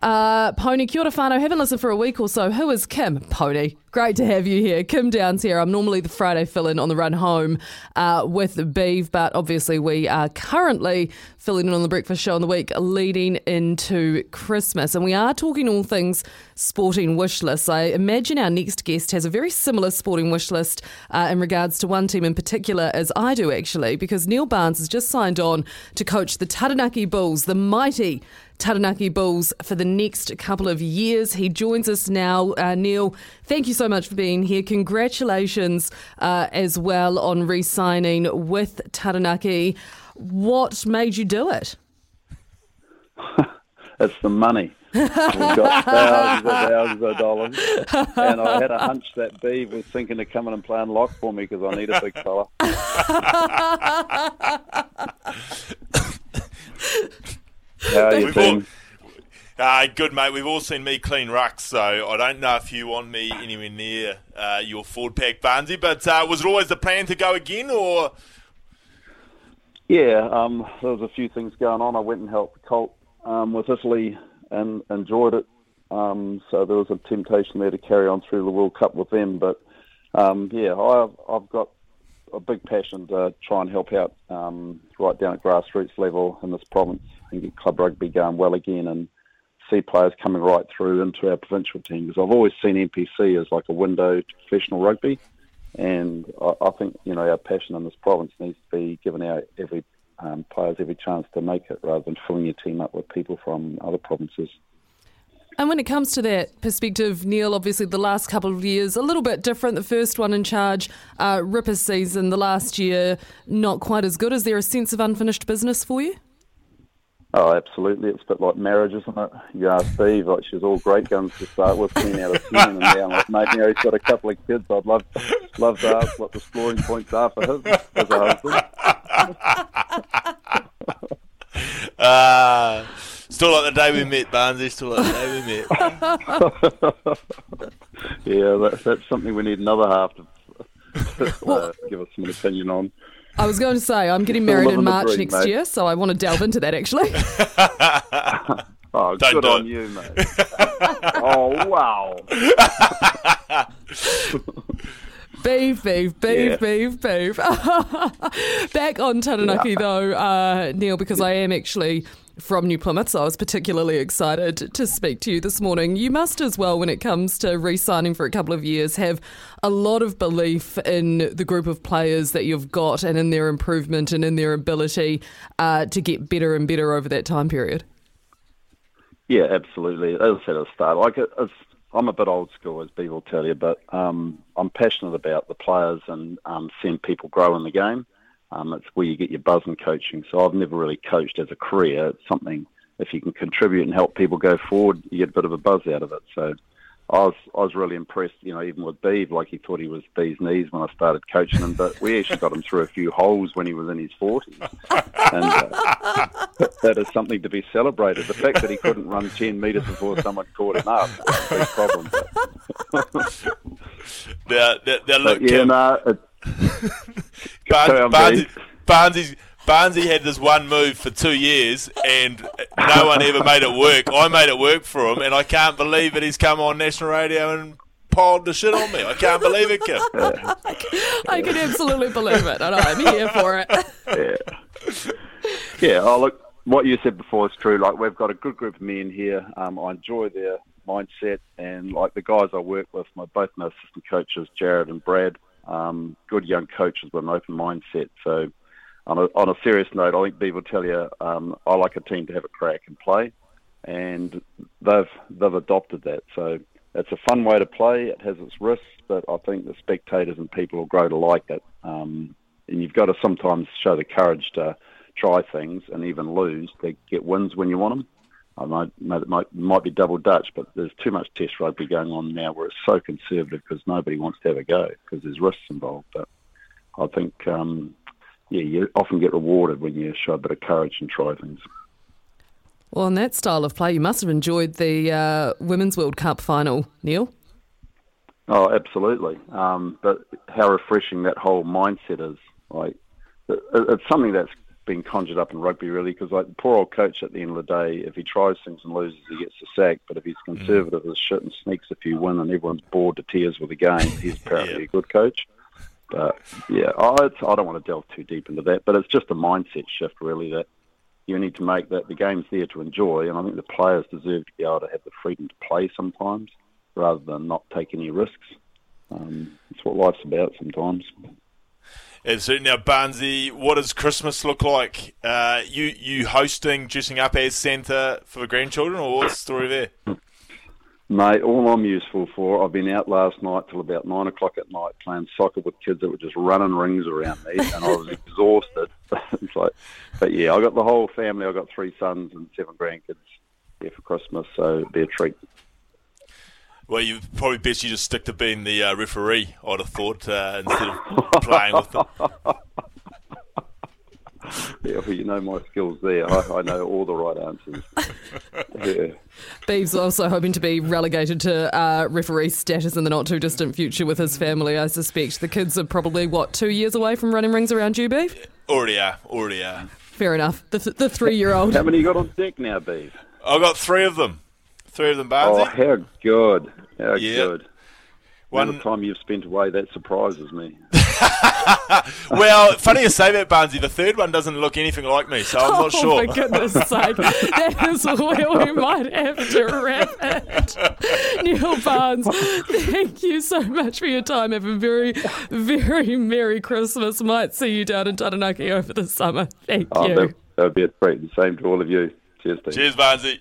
Uh, Pony, kia ora whanau. Haven't listened for a week or so. Who is Kim? Pony. Great to have you here. Kim Downs here. I'm normally the Friday fill in on the run home uh, with Beeve, but obviously we are currently filling in on the breakfast show in the week leading into Christmas. And we are talking all things sporting wish lists. I imagine our next guest has a very similar sporting wish list uh, in regards to one team in particular, as I do actually, because Neil Barnes has just signed on to coach the Taranaki Bulls, the mighty Taranaki Bulls for the next couple of years. He joins us now. Uh, Neil, thank you so much for being here. Congratulations uh, as well on re signing with Taranaki. What made you do it? it's the money. We've got thousands and thousands of dollars. And I had a hunch that Beeve was thinking of coming and playing lock for me because I need a big fella. How are you doing? Uh, good, mate. We've all seen me clean rucks, so I don't know if you want me anywhere near uh, your forward pack, Barnsey. But uh, was it always the plan to go again, or? Yeah, um, there was a few things going on. I went and helped Colt um, with Italy and enjoyed it. Um, so there was a temptation there to carry on through the World Cup with them. But um, yeah, I've, I've got a big passion to try and help out um, right down at grassroots level in this province and get club rugby going well again and see players coming right through into our provincial team because I've always seen NPC as like a window to professional rugby and I, I think you know our passion in this province needs to be given our every um, players every chance to make it rather than filling your team up with people from other provinces. And when it comes to that perspective, Neil, obviously the last couple of years a little bit different. The first one in charge, uh, Ripper season, the last year not quite as good. Is there a sense of unfinished business for you? Oh, absolutely. It's a bit like marriage, isn't it? You ask Steve, like she's all great guns to start with, 10 out of 10, and now I'm like, mate, you know, he's got a couple of kids. I'd love, love to ask what the scoring points are for him as a husband. uh, still like the day we met, Barnesy, still like the day we met. yeah, that, that's something we need another half to uh, give us some opinion on. I was going to say I'm getting married in March dream, next mate. year, so I want to delve into that actually. oh, Don't good on it. you, mate. oh wow. Beef, beef, beef, yeah. beef, beef. Back on Taranaki yeah. though, uh, Neil, because I am actually from New Plymouth, so I was particularly excited to speak to you this morning. You must, as well, when it comes to re signing for a couple of years, have a lot of belief in the group of players that you've got and in their improvement and in their ability uh, to get better and better over that time period. Yeah, absolutely. As I said at the start, like it's, I'm a bit old school, as people tell you, but um, I'm passionate about the players and um, seeing people grow in the game. Um, it's where you get your buzz in coaching. So I've never really coached as a career. It's something if you can contribute and help people go forward, you get a bit of a buzz out of it. So I was I was really impressed. You know, even with Beeve, like he thought he was Bee's knees when I started coaching him, but we actually got him through a few holes when he was in his forties, and uh, that is something to be celebrated. The fact that he couldn't run ten metres before someone caught him up a big problem. now, now, now look, but, yeah, no, it, Barnes, Barnes, Barnesy had this one move for two years, and no one ever made it work. I made it work for him, and I can't believe that he's come on national radio and piled the shit on me. I can't believe it, Kim. I can absolutely believe it, and I'm here for it. Yeah. Yeah. Oh, look, what you said before is true. Like we've got a good group of men here. Um, I enjoy their mindset, and like the guys I work with, my both my assistant coaches, Jared and Brad um, good young coaches with an open mindset. So, on a, on a serious note, I think Beeve will tell you um, I like a team to have a crack and play, and they've they've adopted that. So it's a fun way to play. It has its risks, but I think the spectators and people will grow to like it. Um, and you've got to sometimes show the courage to try things and even lose to get wins when you want them. I might, it might might be double Dutch, but there's too much Test rugby going on now where it's so conservative because nobody wants to have a go because there's risks involved. But I think, um, yeah, you often get rewarded when you show a bit of courage and try things. Well, in that style of play, you must have enjoyed the uh, Women's World Cup final, Neil. Oh, absolutely. Um, but how refreshing that whole mindset is. Like, it's something that's been conjured up in rugby, really, because like poor old coach at the end of the day, if he tries things and loses, he gets the sack. But if he's mm. conservative mm. as shit and sneaks a few win and everyone's bored to tears with the game, he's apparently yeah. a good coach. But yeah, I, I don't want to delve too deep into that. But it's just a mindset shift, really, that you need to make that the game's there to enjoy, and I think the players deserve to be able to have the freedom to play sometimes rather than not take any risks. Um, that's what life's about sometimes. And so now, Barnsey, what does Christmas look like? Uh, you you hosting, dressing up as Santa for the grandchildren, or what's the story there? Mate, all I'm useful for, I've been out last night till about nine o'clock at night playing soccer with kids that were just running rings around me, and I was exhausted. it's like, but yeah, I got the whole family. I got three sons and seven grandkids here for Christmas, so it'll be a treat. Well, you probably best you just stick to being the uh, referee. I'd have thought uh, instead of playing with them. yeah, well, you know my skills there. I, I know all the right answers. Yeah. Beeves also hoping to be relegated to uh, referee status in the not too distant future with his family. I suspect the kids are probably what two years away from running rings around you, Beef. Already are. Already are. Fair enough. The, th- the three year old. How many you got on deck now, Beef? I've got three of them. Three of them, Barnsey. Oh, eh? how good! How yep. good! One time you've spent away, that surprises me. well, funny you say that, Barnsey. The third one doesn't look anything like me, so I'm not oh, sure. Oh, for goodness sake. That is where we might have to wrap it. Neil Barnes, thank you so much for your time. Have a very, very Merry Christmas. Might see you down in Taranaki over the summer. Thank oh, you. That would be a treat. The same to all of you. Cheers, Steve. Cheers, Barnsey.